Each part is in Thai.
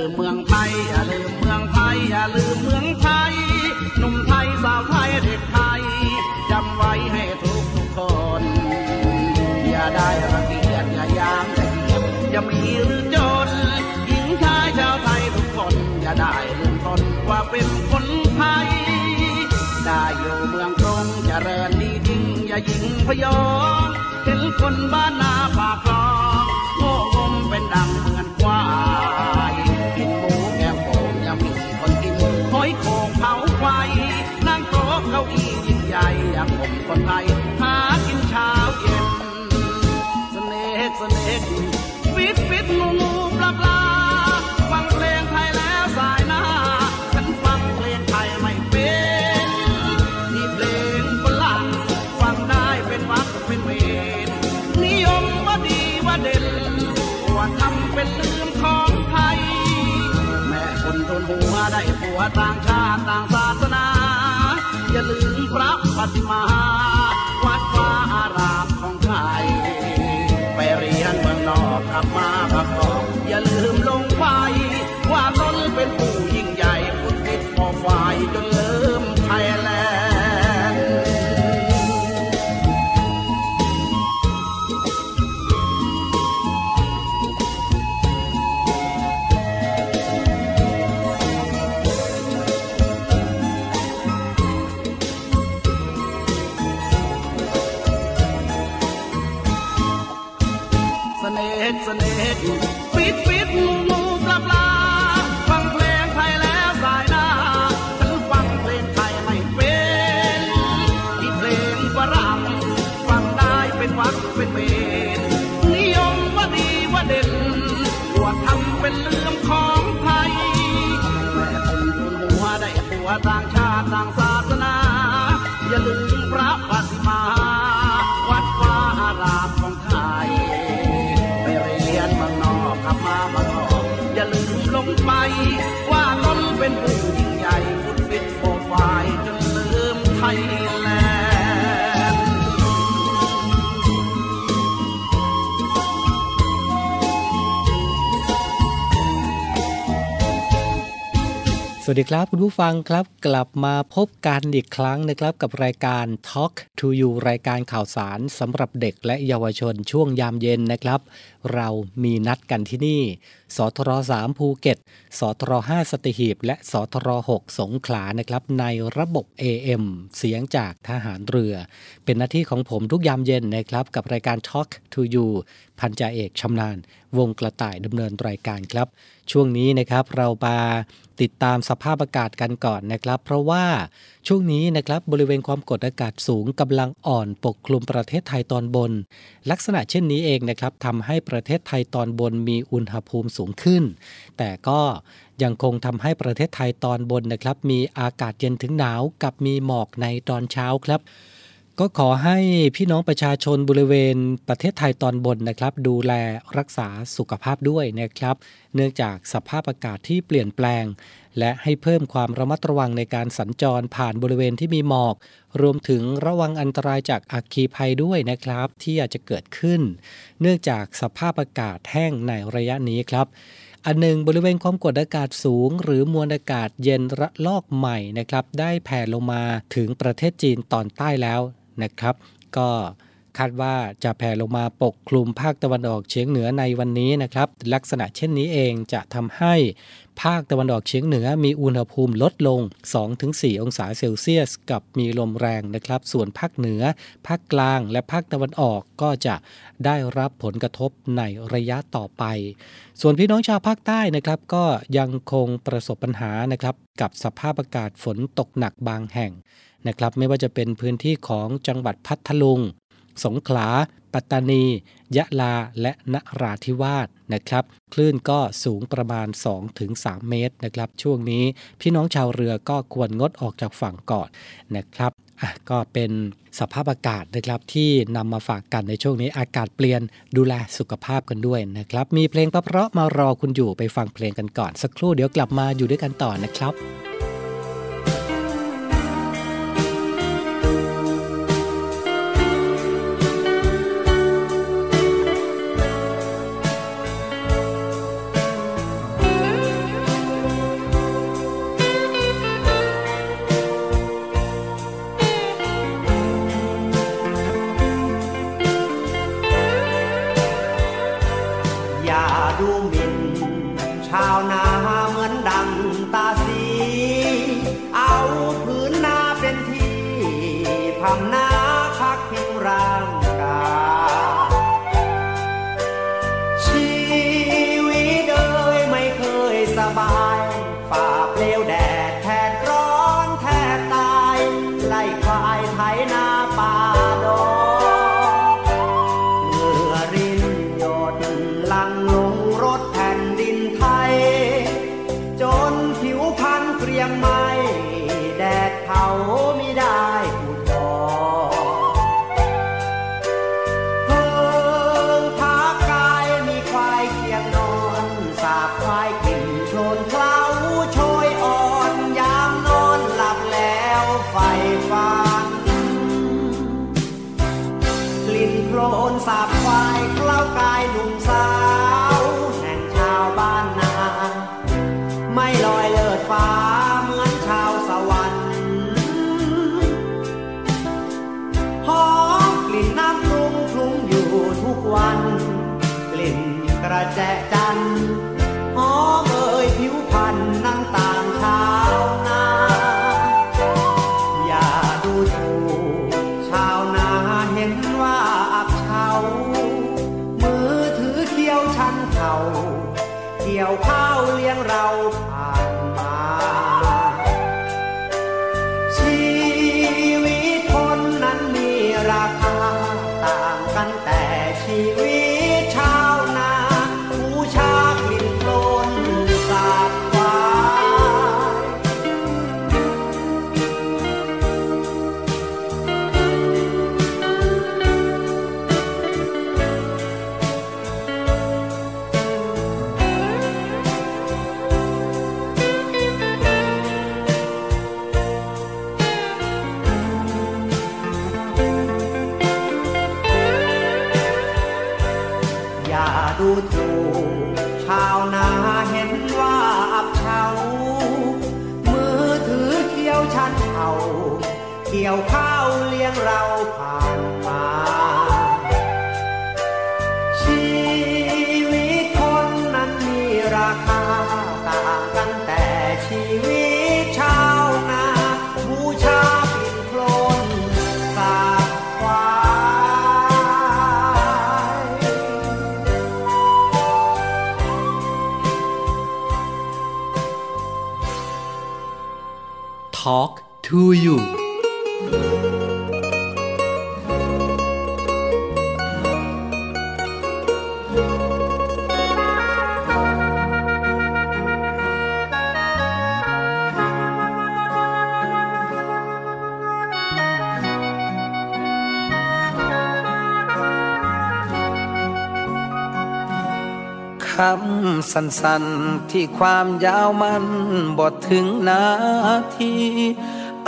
ลืมเมืองไทยอย่าลืมเมืองไทยอย่าลืมเมืองไทยหนุ่มไทยสาวไทยเด็กไทยจำไว้ให้ทุกทุกคน อย่าได้รังเกียจอย่ายามอย่าเหยียดอย่ามีหรือจนหญิงชายชาวไทยทุกคนอย่าได้ลืมตนว่าเป็นคนไทยได้อยู่เมืองกรุงเจริญดีจริงอย่าหญิงพยองเห็นคนบ้านนาปาก ว่าต่างชาติต่างศาสนา อย่าลืมพระปฏิมา วัดวาอารามของไทยไปเรียนเมืองนอกกลับมา เนกสเนกฟิตฟิตงูงู วัสดีครับ คุณผู้ฟังครับกลับมาพบกันอีกครั้งนะครับกับรายการ Talk to You รายการข่าวสารสำหรับเด็กและเยาวชนช่วงยามเย็นนะครับ เรามีนัดกันที่นี่ สทร3ภูเก็ต สทร5สติหีบ และสทร6สงขลานะครับในระบบ AM เสียงจากทหารเรือ เป็นหน้าที่ของผมทุกยามเย็นนะครับกับรายการ Talk to You พันจ่าเอกชำนาญ วงกระต่ายดำเนินรายการครับ ช่วงนี้นะครับเรามาติดตามสภาพอากาศกันก่อนนะครับ เพราะว่าช่วงนี้นะครับบริเวณความกดอากาศสูงกำลังอ่อนปกคลุมประเทศไทยตอนบน ลักษณะเช่นนี้เองนะครับทำให้ประเทศไทยตอนบนมีอุณหภูมิสูงขึ้น แต่ก็ยังคงทำให้ประเทศไทยตอนบนนะครับ มีอากาศเย็นถึงหนาวกับมีหมอกในตอนเช้าครับ ก็ขอให้พี่น้องประชาชนบริเวณประเทศไทยตอนบนนะครับ ดูแลรักษาสุขภาพด้วยนะครับ เนื่องจากสภาพอากาศที่เปลี่ยนแปลง และให้เพิ่มความระมัดระวังในการสัญจรผ่านบริเวณที่มีหมอก รวมถึงระวังอันตรายจากอัคคีภัยด้วยนะครับ ที่อาจจะเกิดขึ้น เนื่องจากสภาพอากาศแห้งในระยะนี้ครับอันหนึ่งบริเวณความกดอากาศสูง หรือมวลอากาศเย็นระลอกใหม่นะครับ ได้แผ่ลงมาถึงประเทศจีนตอนใต้แล้ว นะครับ ก็คาดว่าจะแผ่ลงมาปกคลุมภาคตะวันออกเฉียงเหนือในวันนี้นะครับ ลักษณะเช่นนี้เองจะทำให้ภาคตะวันออกเฉียงเหนือมีอุณหภูมิลดลง 2-4 องศาเซลเซียส กับมีลมแรงนะครับ ส่วนภาคเหนือ ภาคกลางและภาคตะวันออกก็จะได้รับผลกระทบในระยะต่อไป ส่วนพี่น้องชาวภาคใต้นะครับ ก็ยังคงประสบปัญหานะครับ กับสภาพอากาศฝนตกหนักบางแห่ง นะครับไม่ว่าจะเป็นพื้นที่ของจังหวัดพัทลุง สงขลา ปัตตานี ยะลา และนราธิวาสนะครับ คลื่นก็สูงประมาณ 2-3 เมตรนะครับ ช่วงนี้พี่น้องชาวเรือก็ควรงดออกจากฝั่งก่อนนะครับก็เป็นสภาพอากาศนะครับที่นำมาฝากกันในช่วงนี้อากาศเปลี่ยนดูแลสุขภาพกันด้วยนะครับ มีเพลงเพราะๆมารอคุณอยู่ไปฟังเพลงกันก่อน สักครู่เดี๋ยวกลับมาอยู่ด้วยกันต่อนะครับ สั้นๆ ที่ความยาวมันบทถึงนาที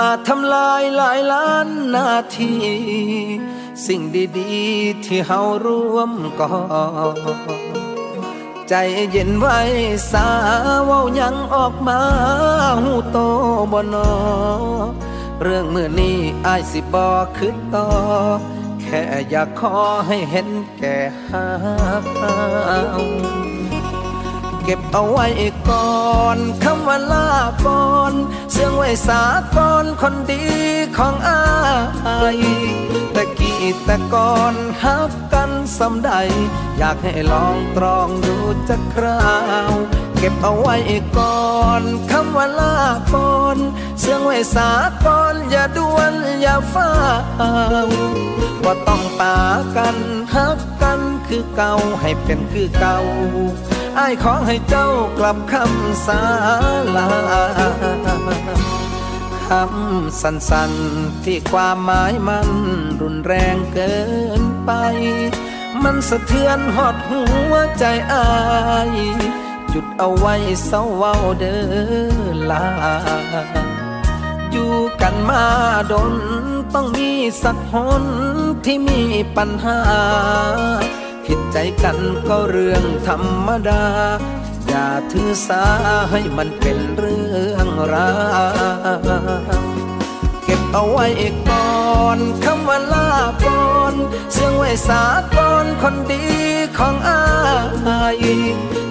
อาจทำลายหลายล้านนาที สิ่งดีๆ ที่เฮาร่วมก่อใจเย็นไว้สาเว้ายังออกมาหูโตบนอ เรื่องมือนี้อายสิบอขึ้นต่อ แค่อยากขอให้เห็นแก่หาเฮา เก็บเอาไว้ก่อนคำว่าลาก่อนเสื่องไว้สาก่อนคนดีของอายตะกี้ต่ก่อนฮักกันสำใด อยากให้ลองตรองดูจักคราว เก็บเอาไว้ก่อนคำว่าลาก่อนเสื่องไว้สาก่อนอย่าด่วนอย่าฟ้าวว่าต้องปากันฮักกันคือเก่าให้เป็นคือเก่า อ้ายขอให้เจ้ากลับคำสาลาคำสั้นๆที่ความหมายมันรุนแรงเกินไป มันสะเทือนหอดหัวใจอายหยุดเอาไว้เศร้าเว้าเด้อลา อยู่กันมาดนต้องมีสักหนที่มีปัญหา ผิดใจกันก็เรื่องธรรมดา อย่าถือสาให้มันเป็นเรื่องราวเก็บเอาไว้ก่อนคำว่าลาก่อนเสื่องไว้สาก่อนคนดีของอาย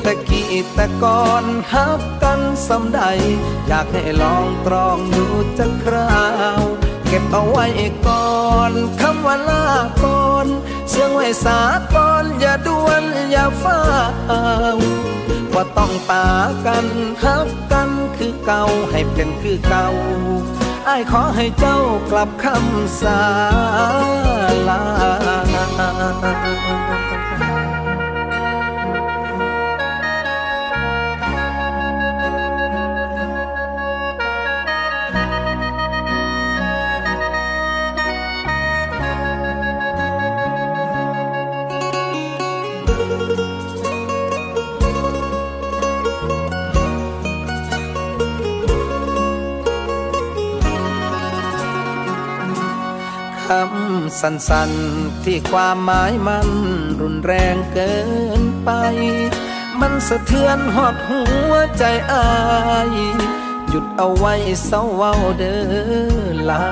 ตะกี้แต่ก่อนฮักกันสำใด อยากให้ลองตรองดูจักคราว เก็บเอาไว้ก่อนคำว่าลาก่อน เสื่องไว้สาตอนอย่าด่วนอย่าฟ้าว่าต้องปากันฮักกันคือเก่าให้เป็นคือเก่าไอ้ายขอให้เจ้ากลับคำสาลาำสั้นๆ ที่ความหมายมันรุนแรงเกินไป มันสะเทือนหอดหัวใจอาย หยุดเอาไว้เศร้าเว้าเดอลา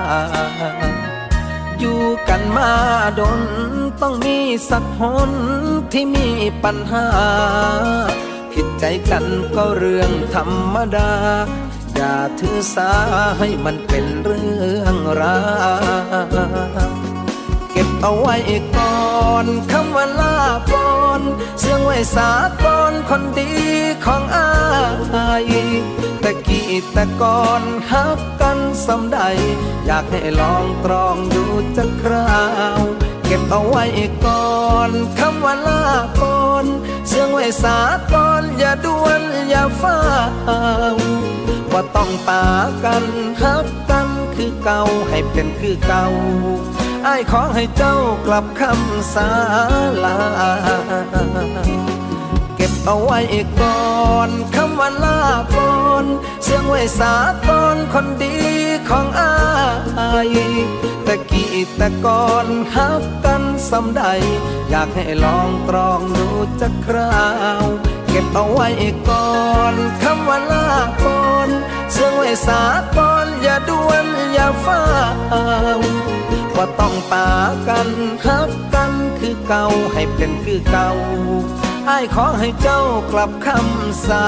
อยู่กันมาดนต้องมีสักหนที่มีปัญหา ผิดใจกันก็เรื่องธรรมดา อย่าถือสาให้มันเป็นเรื่องราวเก็บเอาไว้ก่อนคำว่าลาก่อนเสื่องไว้สาก่อนคนดีของอายตะกี้แต่ก่อนฮักกันสำใด อยากให้ลองตรองดูจักคราว เก็บเอาไว้ก่อนคำว่าลาก่อนเสื่องไว้สาก่อนอย่าด่วนอย่าฟ้าวว่าต้องปากันฮักกันคือเก่าให้เป็นคือเก่าไอ้ขอให้เจ้ากลับคำสาลา เก็บเอาไว้ก่อนคำว่าลาก่อนเสื่องไว้สาก่อนคนดีของอายตะกี้แต่ก่อนฮักกันสำใด อยากให้ลองตรองดูจักคราว เก็บเอาไว้ก่อนคำว่าลาก่อนเสื่องไว้สาก่อนอย่าด่วนอย่าฟ้าวว่าต้องปากันฮักกันคือเก่าให้เป็นคือเก่าไอ้ขอให้เจ้ากลับคำสา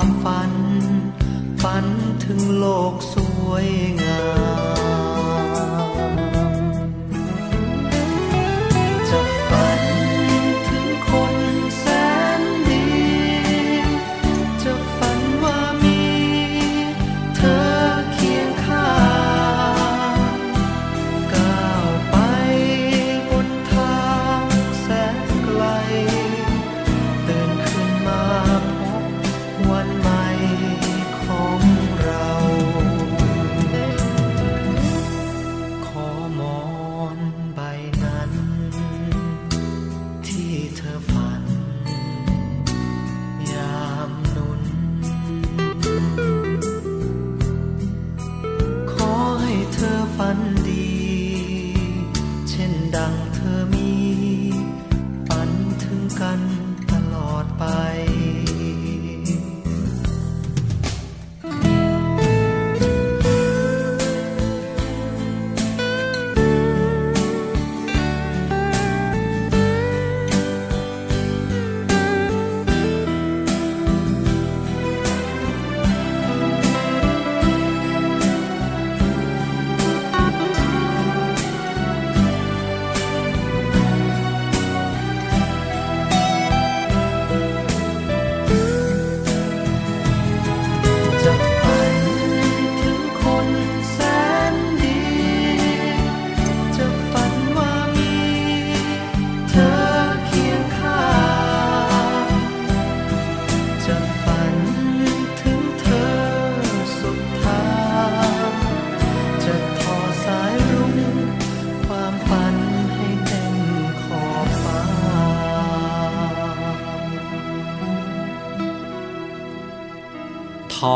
ความฝัน ฝันถึงโลกสวยงาม แข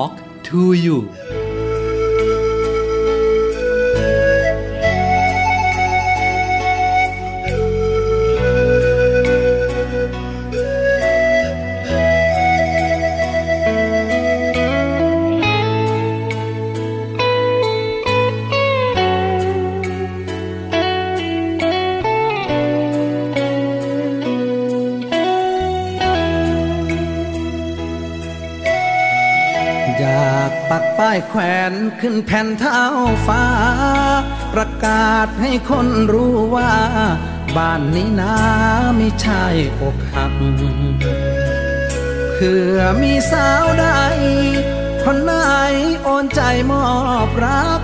ขึ้นแผ่นเท้าฟ้า ประกาศให้คนรู้ว่า บ้านนี้นาไม่ใช่อกหักเพื่อมีสาวใดคนไหนโอนใจมอบรัก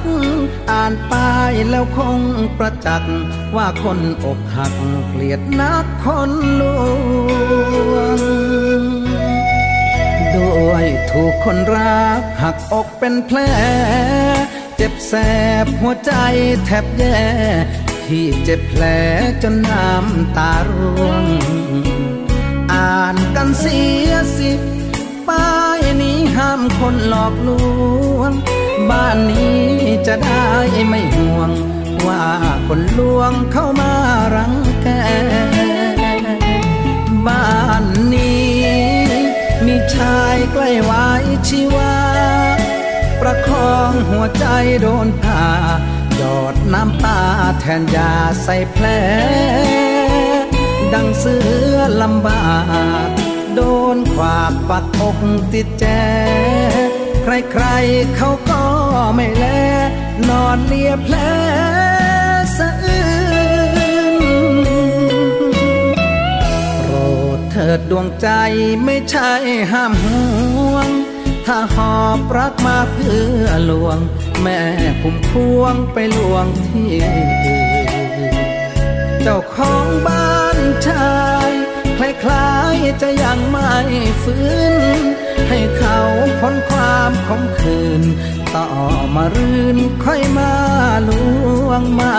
อ่านป้ายแล้วคงประจักษ์ว่าคนอกหักเกลียดนักคนลวงด้วยถูกคนรักหักอก เป็นแผล เจ็บแสบหัวใจแทบแย่ ที่เจ็บแผลจนน้ำตาร่วง อ่านกันเสียสิป้ายนี้ห้ามคนหลอกลวง บ้านนี้จะได้ไม่ห่วง ว่าคนลวงเข้ามารังแก บ้านนี้ มีชายใกล้ไว้ชีวา ประคองหัวใจโดนผ่าหยอดน้ำตาแทนยาใส่แผล ดังเสือลำบากโดนขวากปักอกติดแจ ใครๆเขาก็ไม่แล นอนเลียแผลสะอื้นโปรดเถิดดวงใจไม่ใช่ห้ามห่วง ถ้าหอบรักมาเพื่อลวง แม่พุ่มพวงไปลวงที่อื่นเจ้าของบ้านชายคล้ายๆจะยังไม่ฟื้น ให้เขาพ้นความขมขื่นต่อมารื่นค่อยมาลวงไม่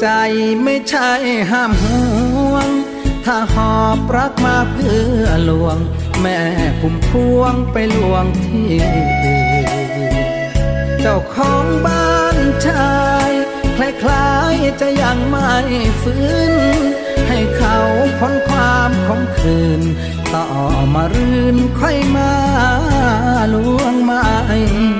ใจไม่ใช่ห้ามห่วง ถ้าหอบรักมาเพื่อลวง แม่พุ่มพวงไปลวงที่เจ้าของบ้านชายคล้ายๆจะยังไม่ฟื้น ให้เขาพ้นความขมขืน ต่อมารื่นค่อยมาลวงไม่ก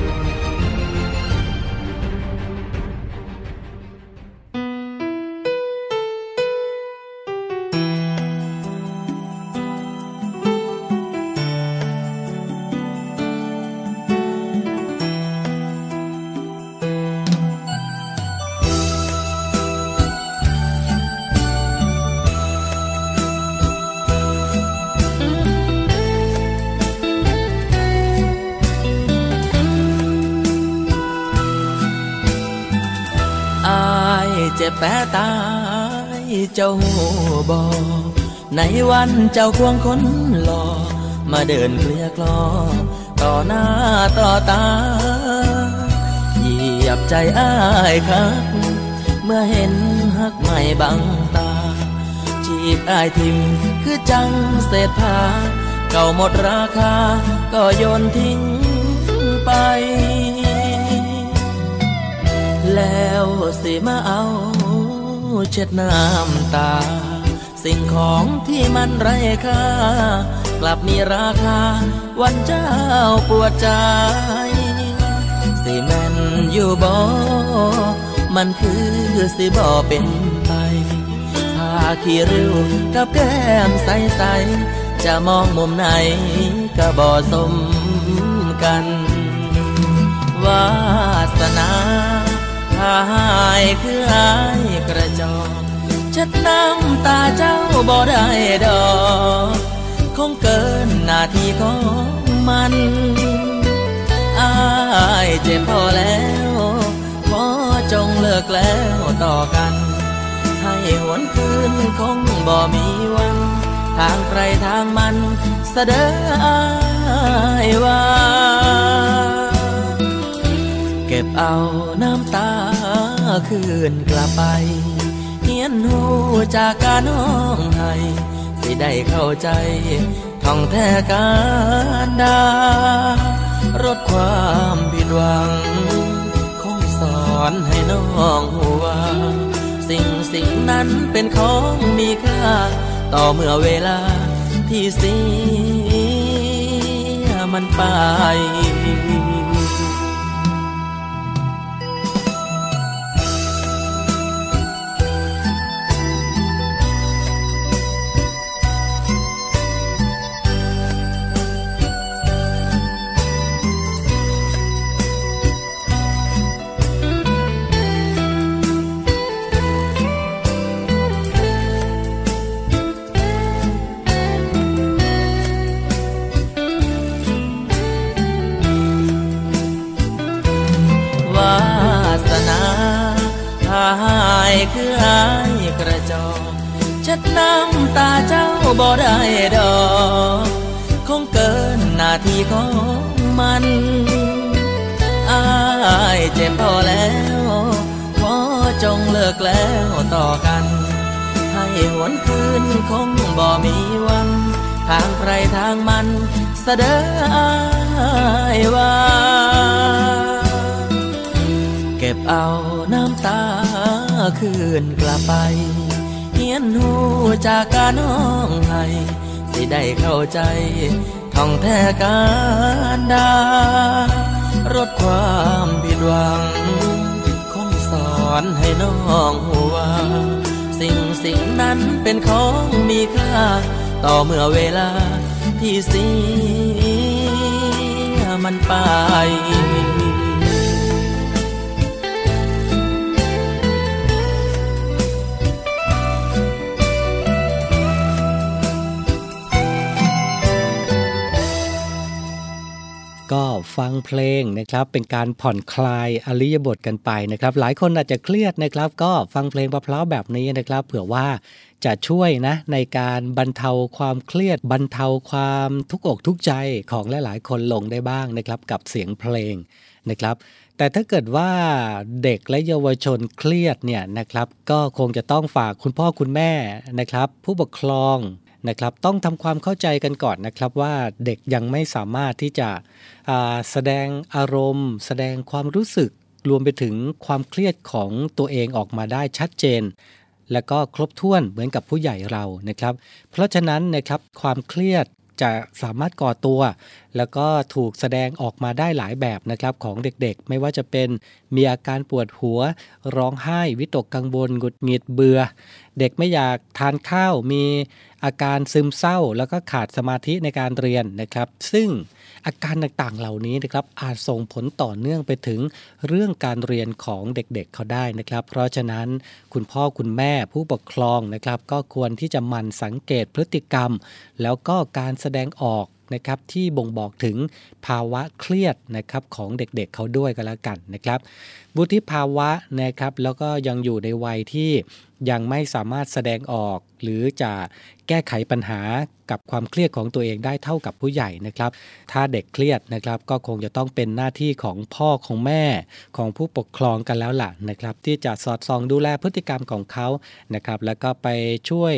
4584 เจ้าบอในวันเจ้าควงคนหล่อมาเดินเกลียกลอต่อหน้าต่อตาเหยียบใจอ้ายครับ เมื่อเห็นหักไม่บังตา จีบอ้ายทิมคือจังเศษผ้าเก่าหมดราคา ก็โยนทิ้งไป แล้วสิมาเอา เช็ดน้ำตา สิ่งของที่มันไร้ค่า กลับมีราคา วันเจ้าปวดใจสิแม่นอยู่บ่มันคือสิบ่เป็นไปถ้าขี้ริ้วกับแก้มใสๆจะมองมุมไหนก็บ่สมกันวาสนา ถ้าหายคือหายกระจอกช็ดน้ำตาเจ้าบ่ได้ดอกคงเกินหน้าที่ของมันอายเจ็บพอแล้วขอจงเลิกแล้วต่อกัน ให้หวนคืนคงบ่มีวัน ทางใครทางมันเสดอายว่า เก็บเอาน้ำตาคืนกลับไปเฮียนหูจากการน้องให้สิได้เข้าใจท่องแท้การดารดความผิดหวัง คงสอนให้น้องหัวสิ่งสิ่งนั้นเป็นของมีค่า ต่อเมื่อเวลาที่เสียมันไป ชัดน้ำตาเจ้าบ่ได้ดอกคงเกินหน้าที่ของมันอายเจ็บพอแล้วขอจงเลิกแล้วต่อกัน ให้หวนคืนคงบ่มีวัน ทางใครทางมันเสดอายว่าเก็บเอาน้ำตาคืนกลับไป ยนหูจากการน้องให้สิได้เข้าใจท่องแท้การดารดความผิดหวัง คงสอนให้น้องหัวสิ่งสิ่งนั้นเป็นของมีค่า ต่อเมื่อเวลาที่เสียมันไป ก็ฟังเพลงนะครับ เป็นการผ่อนคลายอริยบทกันไปนะครับ หลายคนอาจจะเครียดนะครับ ก็ฟังเพลงเพลาๆแบบนี้นะครับ เผื่อว่าจะช่วยนะในการบรรเทาความเครียดบรรเทาความทุกอกทุกใจของหลายๆ คนลงได้บ้างนะครับ กับเสียงเพลงนะครับ แต่ถ้าเกิดว่าเด็กและเยาวชนเครียดเนี่ยนะครับ ก็คงจะต้องฝากคุณพ่อคุณแม่นะครับ ผู้ปกครอง นะครับต้องทำความเข้าใจกันก่อนนะครับว่าเด็กยังไม่สามารถที่จะแสดงอารมณ์ แสดงความรู้สึกรวมไปถึงความเครียดของตัวเองออกมาได้ชัดเจน และก็ครบถ้วนเหมือนกับผู้ใหญ่เรานะครับ เพราะฉะนั้นนะครับความเครียดจะสามารถก่อตัว แล้วก็ถูกแสดงออกมาได้หลายแบบนะครับของเด็กๆ ไม่ว่าจะเป็นมีอาการปวดหัว ร้องไห้วิตกกังวลหงุดหงิดเบื่อ เด็กไม่อยากทานข้าวมี อาการซึมเศร้าแล้วก็ขาดสมาธิในการเรียนนะครับ ซึ่งอาการต่างๆเหล่านี้นะครับอาจส่งผลต่อเนื่องไปถึงเรื่องการเรียนของเด็กๆเเขาได้นะครับ เพราะฉะนั้นคุณพ่อคุณแม่ผู้ปกครองนะครับ ก็ควรที่จะมันสังเกตพฤติกรรม แล้วก็การแสดงออกนะครับที่บ่งบอกถึงภาวะเครียดนะครับของเด็กๆเเขาด้วยกันแล้วกันนะครับบุธิภาวะนะครับแล้วก็ยังอยู่ในวัยที่ยังไม่สามารถแสดงออก หรือจะแก้ไขปัญหากับความเครียดของตัวเองได้เท่ากับผู้ใหญ่นะครับ ถ้าเด็กเครียดนะครับ ก็คงจะต้องเป็นหน้าที่ของพ่อของแม่ของผู้ปกครองกันแล้วล่ะนะครับ ที่จะสอดส่องดูแลพฤติกรรมของเขานะครับ แล้วก็ไปช่วย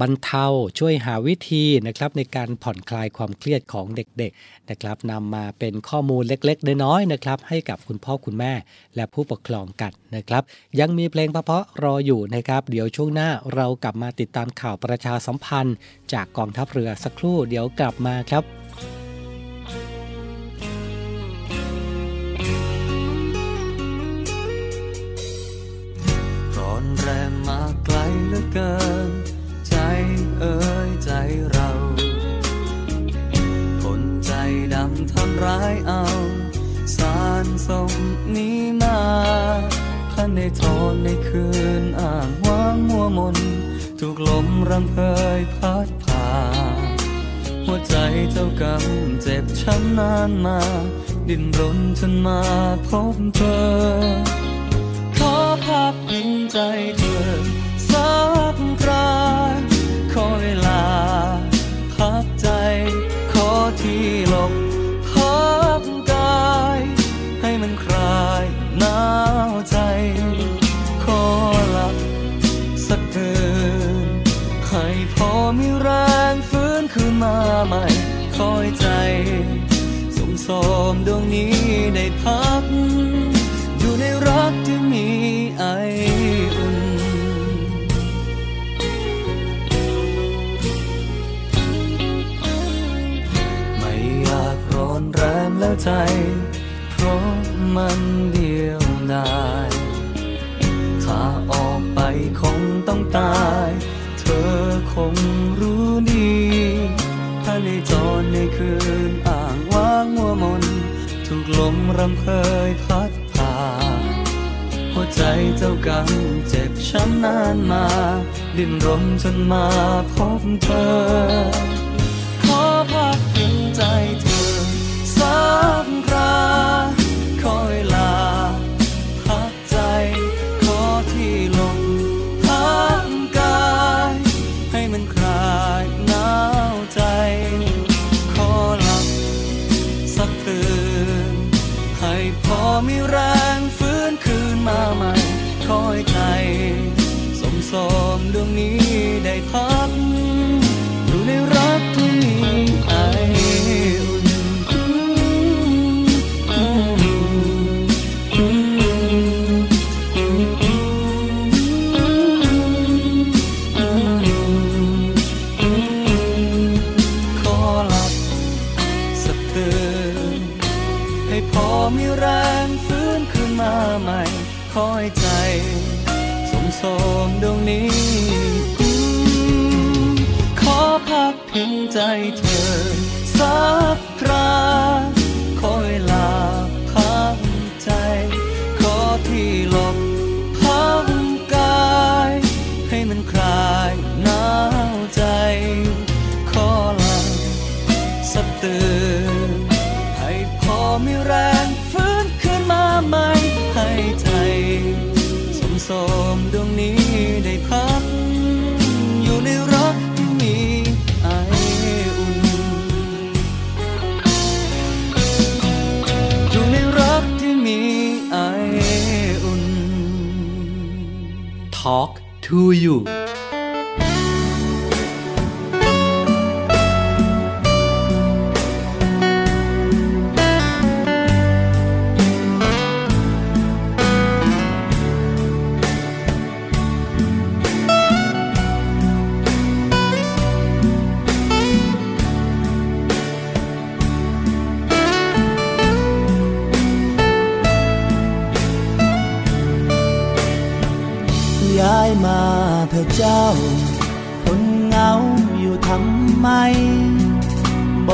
บรรเทาช่วยหาวิธีนะครับ ในการผ่อนคลายความเครียดของเด็กๆนะครับนำมาเป็นข้อมูลเล็กๆน้อยๆนะครับ ให้กับคุณพ่อคุณแม่และผู้ปกครองกันนะครับ ยังมีเพลงเพาะรออยู่นะครับ เดี๋ยวช่วงหน้าเรากลับมาติดตามข่าวประชาสัมพันธ์ จากกองทัพเรือสักครู่เดี๋ยวกลับมาครับร้อนแรงมาไกลเหลือเกิน ใจเอ่ยใจเราผลใจดำทำร้ายเอาานสมนี้มาขันในทอนในคืนอ่างว่างมัวมน ถูกลมรังเพยพัดผ่า หัวใจเจ้ากำเจ็บช้ำนานมา ดิ้นรนจนมาพบเธอ ขอพาใจ สมดวงนี้ได้พัก อยู่ในรักที่มีไออุ่น ไม่อยากร้อนแรมแล้วใจ เพราะมันเดียวดายถ้าออกไปคงต้องตาย เธอคงรู้ดี ถ้าในจรในคืนอา ลมรำเคยพัดพาหัวใจเจ้ากังเจ็บช้ำนานมา ดิ้นรนจนมาพบเธอ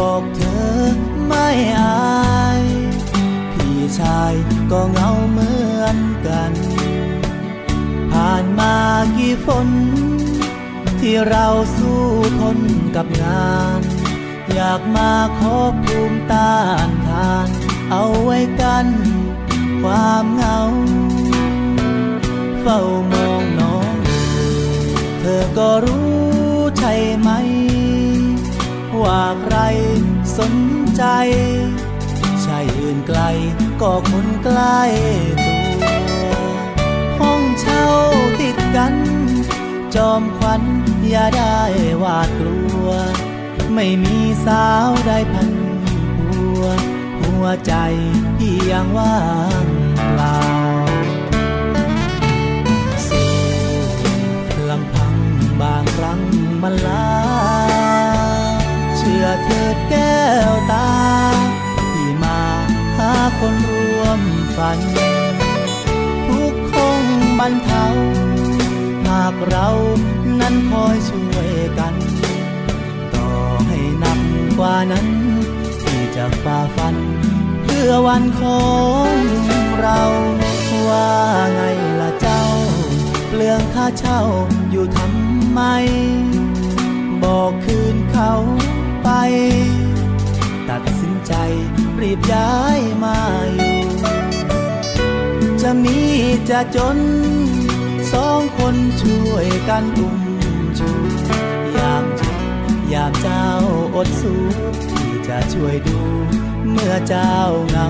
บอกเธอไม่อาย พี่ชายก็เหงาเหมือนกัน ผ่านมากี่ฝนที่เราสู้ทนกับงาน อยากมาขอภูมิต้านทาน เอาไว้กัน ความเหงา เฝ้ามองน้อง เธอก็รู้ใช่ไหม ว่าใครสนใจ ใช่อื่นไกลก็คนใกล้ตัวห้องเช่าติดกัน จอมขวัญอย่าได้หวาดกลัว ไม่มีสาวได้พันหัว หัวใจพี่ยังว่างเปล่าสูลำพังบางครั้งมันลา เชื่อเถิดแก้วตา ที่มาหาคนร่วมฝัน ทุกคงบรรเทา หากเรานั้นคอยช่วยกัน ต่อให้นักกว่านั้น ที่จะฝ่าฟัน เพื่อวันของเรา ว่าไงล่ะเจ้า เปลืองค่าเช่าอยู่ทำไม บอกคืนเขา ตัดสินใจรีบย้ายมาอยู่ จะมีจะจน สองคนช่วยกันอุ้มชูยามจบยามเจ้าอดสู้ที่จะช่วยดู เมื่อเจ้าเหงา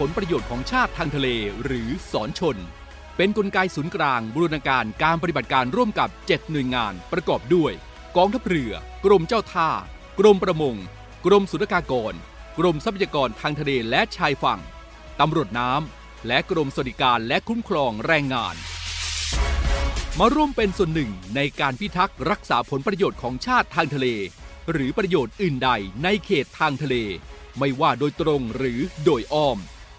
ผลประโยชน์ของชาติทางทะเลหรือสอนชน เป็นนกลไกศูนย์กลางบูรณาการการปฏิบัติการร่วมกับ 7 หน่วยงานประกอบด้วย กองทัพเรือ กรมเจ้าท่า กรมประมง กรมสุรากากร กรมทรัพยากรทางทะเลและชายฝั่งตำรวจน้ำและกรมสวัสดิการและคุ้มครองแรงงาน มาร่วมเป็นส่วนหนึ่งในการพิทักษ์รักษาผลประโยชน์ของชาติทางทะเล หรือประโยชน์อื่นใดในเขตทางทะเล ไม่ว่าโดยตรงหรือโดยอ้อม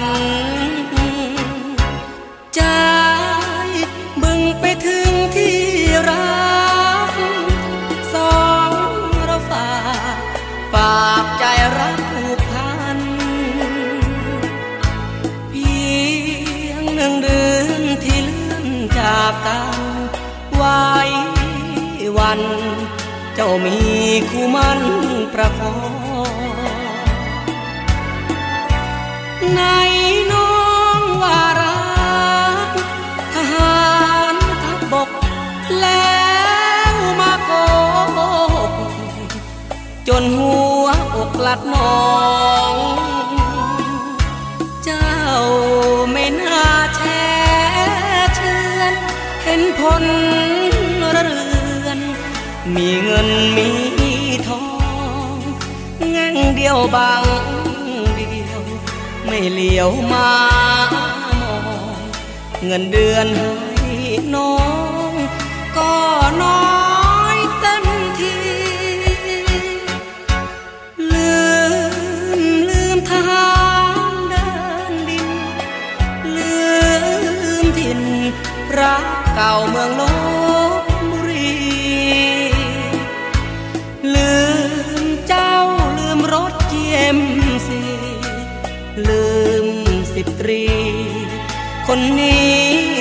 น ใจบึงไปถึงที่รัก สองเราฝากฝากใจรักผูกพัน เพียงหนึ่งเดือนที่เลื่อนจากกันไว้วัน เจ้ามีคู่มันประคอง ดมอง เจ้าไม่น่าแช่เชือนเห็นผลเรือน มีเงินมีทองแง่งเดียวบางเดียว ไม่เหลียวมามองเงินเดือนให้น้องก็น้อยาเมืองลบบุรี ลืมเจ้าลืมรถเจียมสีลืมสิบตรี คนนี้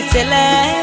เสียแล้ว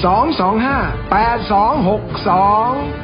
225 8262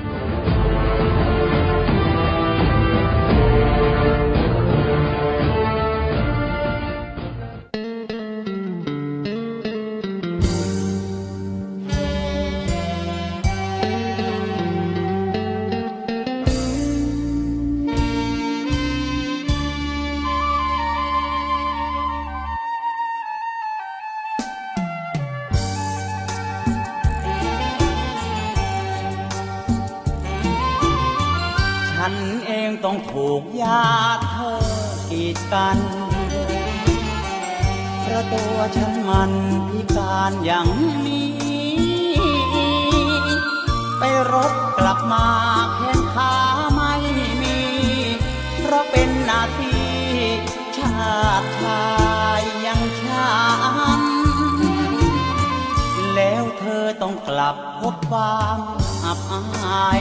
กันเพราะตัวฉันมันพิการอย่างนี้ ไปรบกลับมาแขนขาไม่มี เพราะเป็นหน้าที่ชาติชายยังฉัน แล้วเธอต้องกลับพบความอับอาย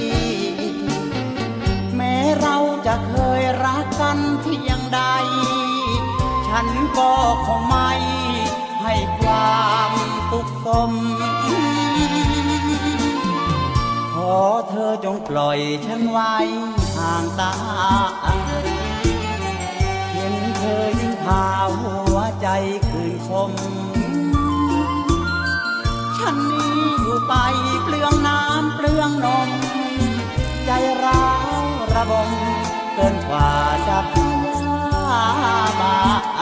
เราจะเคยรักกันที่ยังใด ฉันก็คงไม่ให้ความตุกสม ขอเธอจงปล่อยฉันไว้ห่างตา เห็นเธอยิ่งพาหัวใจคืนคม ฉันนี้อยู่ไปเปลืองน้ำเปลืองนมใจร้าว ระบมเกินกว่าจะพยาบา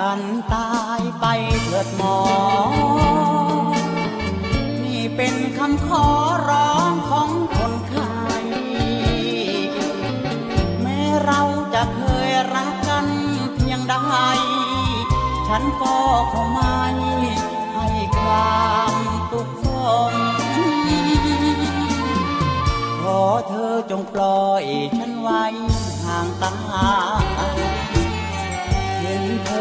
ฉันตายไปเถิดหมอ นี่เป็นคำขอร้องของคนไข้แม้เราจะเคยรักกันเพียงใด ฉันก็คงไม่ให้ความตุกสมขอเธอจงปล่อยฉันไว้ห่างตา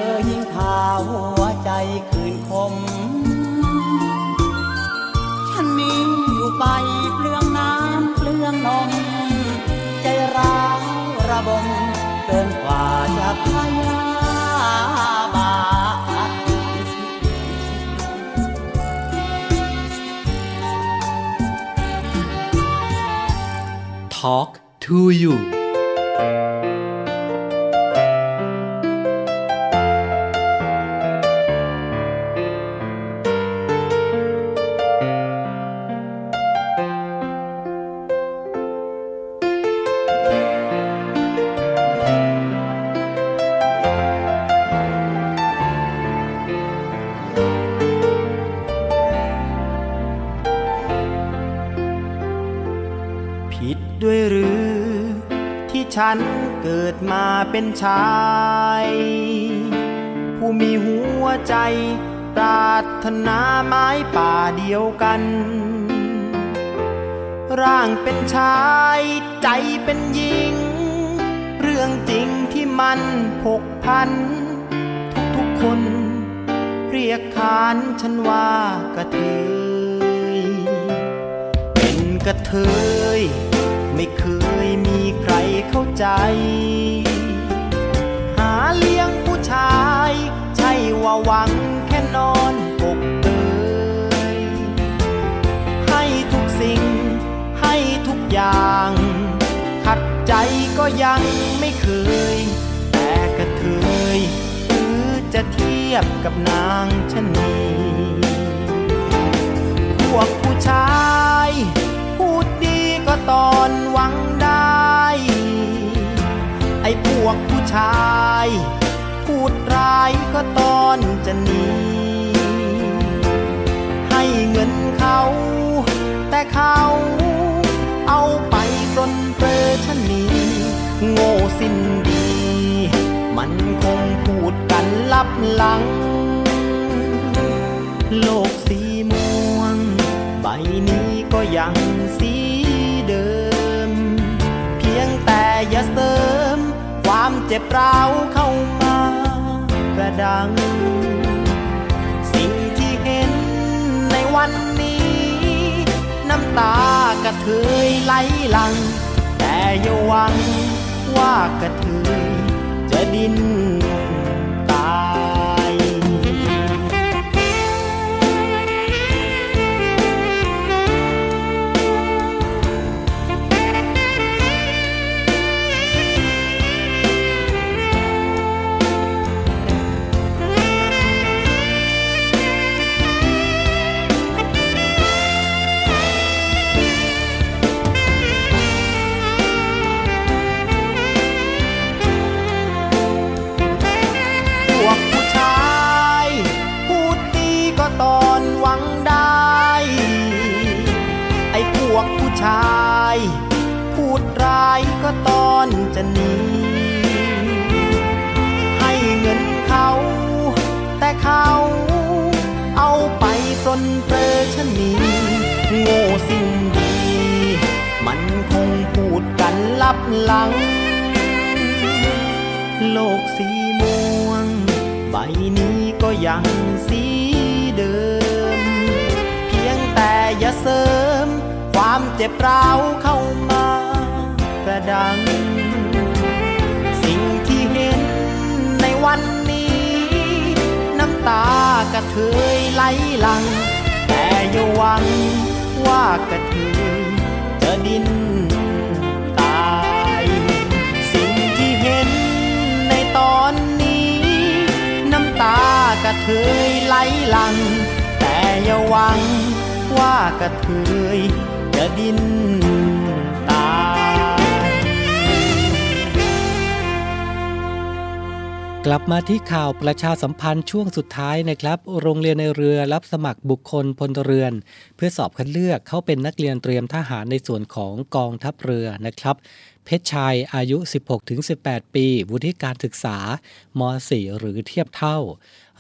อยิ่งพาหัวใจคืนคม ฉันนี้อยู่ไปเปลืองน้ำเปลืองนม ใจร้าวระบมเกินกว่าจะพยาบาท Talk to you ฉันเกิดมาเป็นชาย ผู้มีหัวใจปรารถนาไม้ป่าเดียวกัน ร่างเป็นชายใจเป็นหญิง เรื่องจริงที่มันผกพัน ทุกๆคน เรียกขานฉันว่ากระเทย เป็นกระเทย เข้าใจ หาเลี้ยงผู้ชาย ใช่ว่าหวังแค่นอนปกเตยให้ทุกสิ่ง ให้ทุกอย่าง ขัดใจก็ยังไม่เคย แต่กระเทยหรือจะเทียบกับนางชะนีพวกผู้ชาย พูดดีก็ตอนหวัง ไอ้พวกผู้ชาย พูดร้ายก็ตอนจะหนี ให้เงินเขา แต่เขาเอาไปปลนเปรชนีโง่สิ้นดี มันคงพูดกันลับหลัง โลกสีม่วง ใบนี้ก็ยังสี ความเจ็บร้าวเข้ามากระดัง สิ่งที่เห็นในวันนี้ น้ำตากระเทยไหลหลัง แต่อย่าหวังว่ากระเทยจะดิ้น ลัง โลกสีม่วง ใบนี้ก็ยังสีเดิม เพียงแต่อย่าเสริม ความเจ็บร้าวเข้ามากระดัง สิ่งที่เห็นในวันนี้ น้ำตากระเทยไหลหลัง แต่อย่าหวังว่ากระเทยจะดิน เทยไหลหลัง แต่อย่าหวังว่ากระเทยจะดิ้นตายกลับมาที่ข่าวประชาสัมพันธ์ช่วงสุดท้ายนะครับ โรงเรียนในเรือรับสมัครบุคคลพลเรือน เพื่อสอบคัดเลือกเข้าเป็นนักเรียนเตรียมทหารในส่วนของกองทัพเรือนะครับเพชรชายอายุ 16-18 ปี วุฒิการศึกษาม 4 หรือเทียบเท่า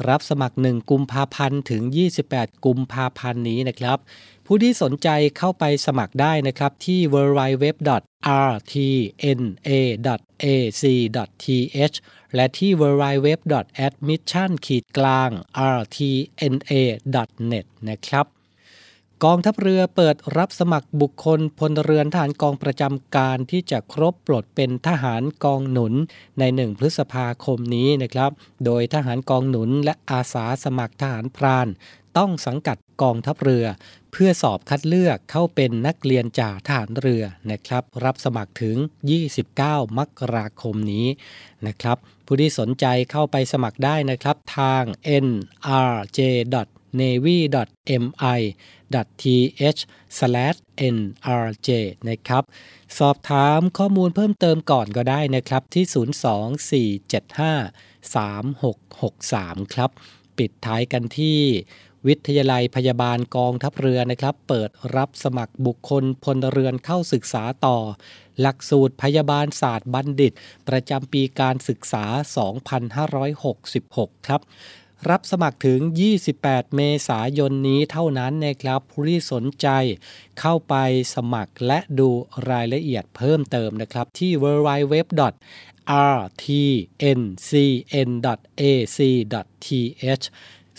รับสมัคร 1 กุมภาพันธ์ถึง 28 กุมภาพันธ์นี้นะครับ ผู้ที่สนใจเข้าไปสมัครได้นะครับที่ www.rtna.ac.th และที่ www.admission rtna.net นะครับ กองทัพเรือเปิดรับสมัครบุคคลพลเรือนทหารกองประจำการที่จะครบปลดเป็นทหารกองหนุนใน 1 พฤษภาคมนี้นะครับ โดยทหารกองหนุนและอาสาสมัครทหารพราน ต้องสังกัดกองทัพเรือ เพื่อสอบคัดเลือกเข้าเป็นนักเรียนจ่าทหารเรือนะครับ รับสมัครถึง 29 มกราคมนี้นะครับ ผู้ที่สนใจเข้าไปสมัครได้นะครับทาง nrj navy.mi th/nrj นะครับ สอบถามข้อมูลเพิ่มเติมก่อนก็ได้นะครับที่ 024753663 ครับ ปิดท้ายกันที่วิทยาลัยพยาบาลกองทัพเรือนะครับ เปิดรับสมัครบุคคลพลเรือนเข้าศึกษาต่อ หลักสูตรพยาบาลศาสตร์บัณฑิต ประจำปีการศึกษา 2566 ครับ รับสมัครถึง 28 เมษายนนี้เท่านั้นนะครับผู้ที่สนใจเข้าไปสมัครและดูรายละเอียดเพิ่มเติมนะครับที่ www rtncn.ac.th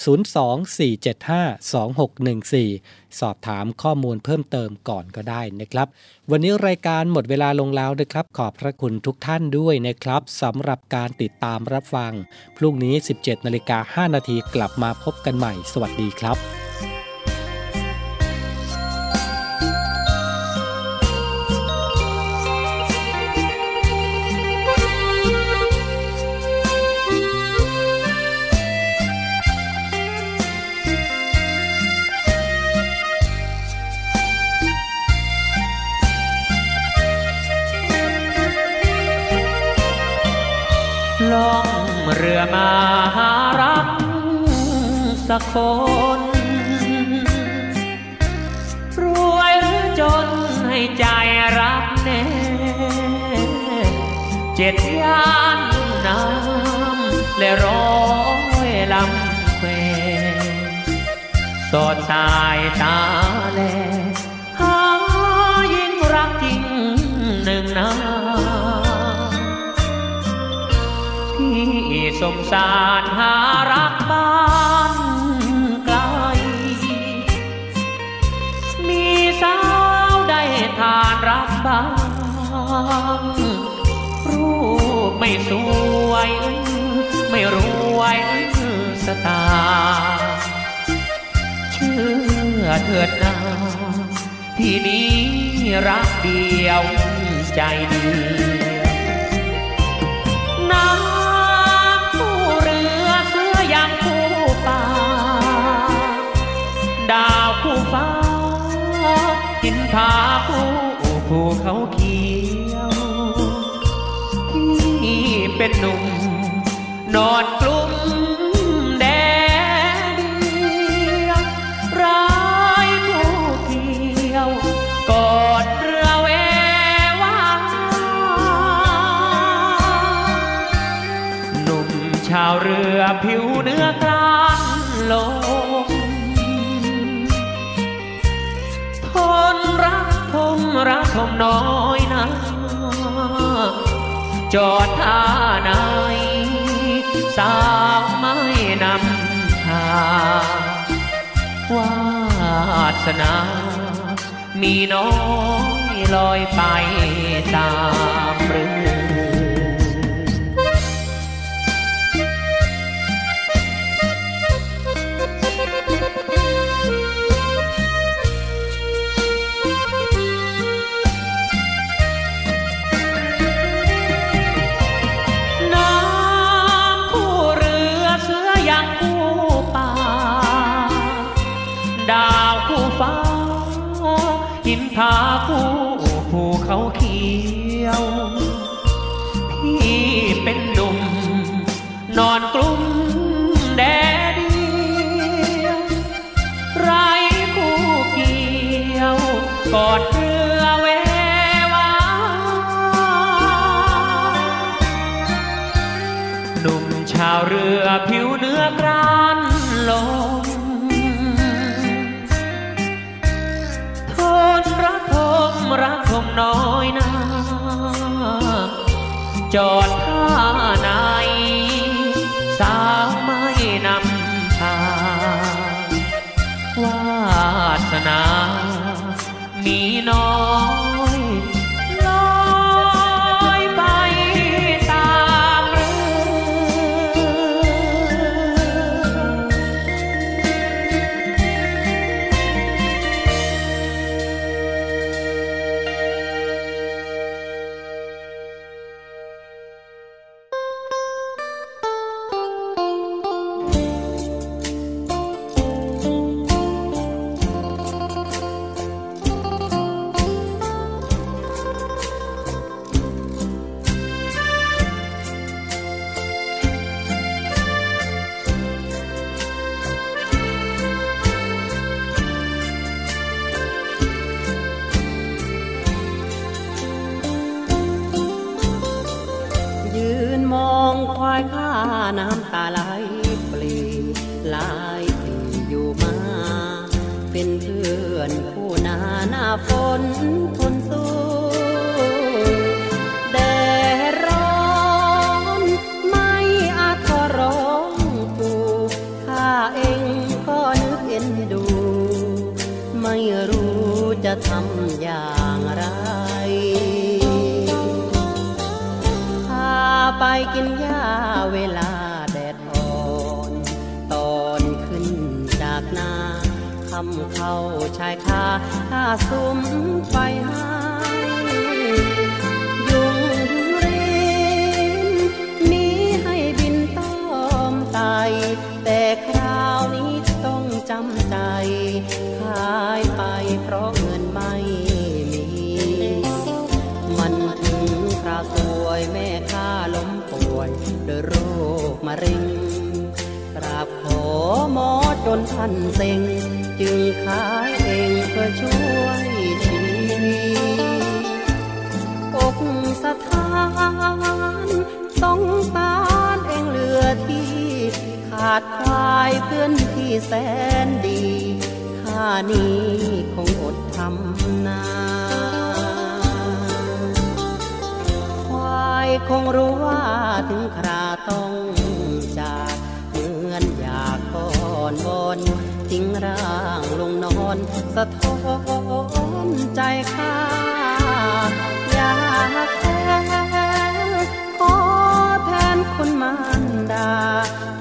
024752614 สอบถามข้อมูลเพิ่มเติมก่อนก็ได้นะครับ วันนี้รายการหมดเวลาลงแล้วนะครับ ขอบพระคุณทุกท่านด้วยนะครับสำหรับการติดตามรับฟัง พรุ่งนี้ 17นาฬิกา5นาทีกลับมาพบกันใหม่ สวัสดีครับ อมาหารักสักคน รวยหรือจนให้ใจรักแน่ เจ็ดย่านน้ำและร้อยลำเควสอดสายตาแล สมสารหารักบ้านไกล มีสาวได้ทานรักบ้างรูปไม่สวย ไม่รวยสตา เชื่อเถิดนาที่นี้รักเดียวใจเดียวน้ำ ผาผู้ภูเขาเขียวที่เป็นหนุ่ม นอนกลุ้ รักทมน้อยนะจอดท่าไหนสาวไม่นำทางวาสนา มีน้อยลอยไปตามเรือ จอด คงรู้ว่าถึงคราต้องจากเหมือนอยากก่อนบนทิ้งร่างลงนอน สะท้อนใจข้าอยากแทนขอแทนคนมารดา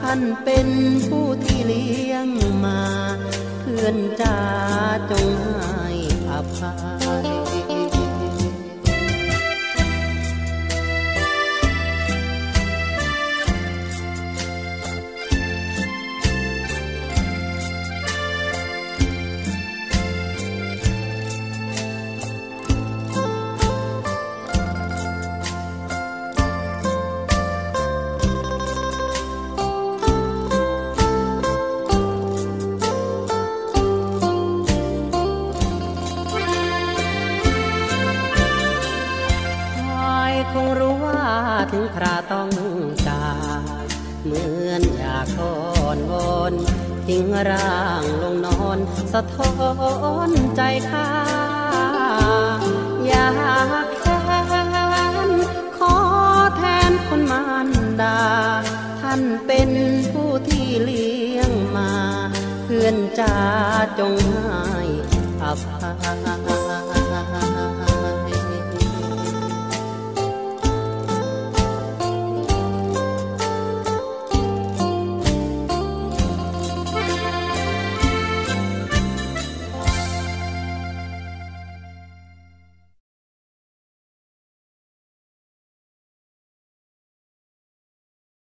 ท่านเป็นผู้ที่เลี้ยงมา เพื่อนจ้าจงให้อภัย ต้องจากเหมือนอยากทอนวอนทิ้งร่างลงนอน สะท้อนใจข้าอยากแทนขอแทนคนมารดา ท่านเป็นผู้ที่เลี้ยงมา เพื่อนจ้าจงให้อภัย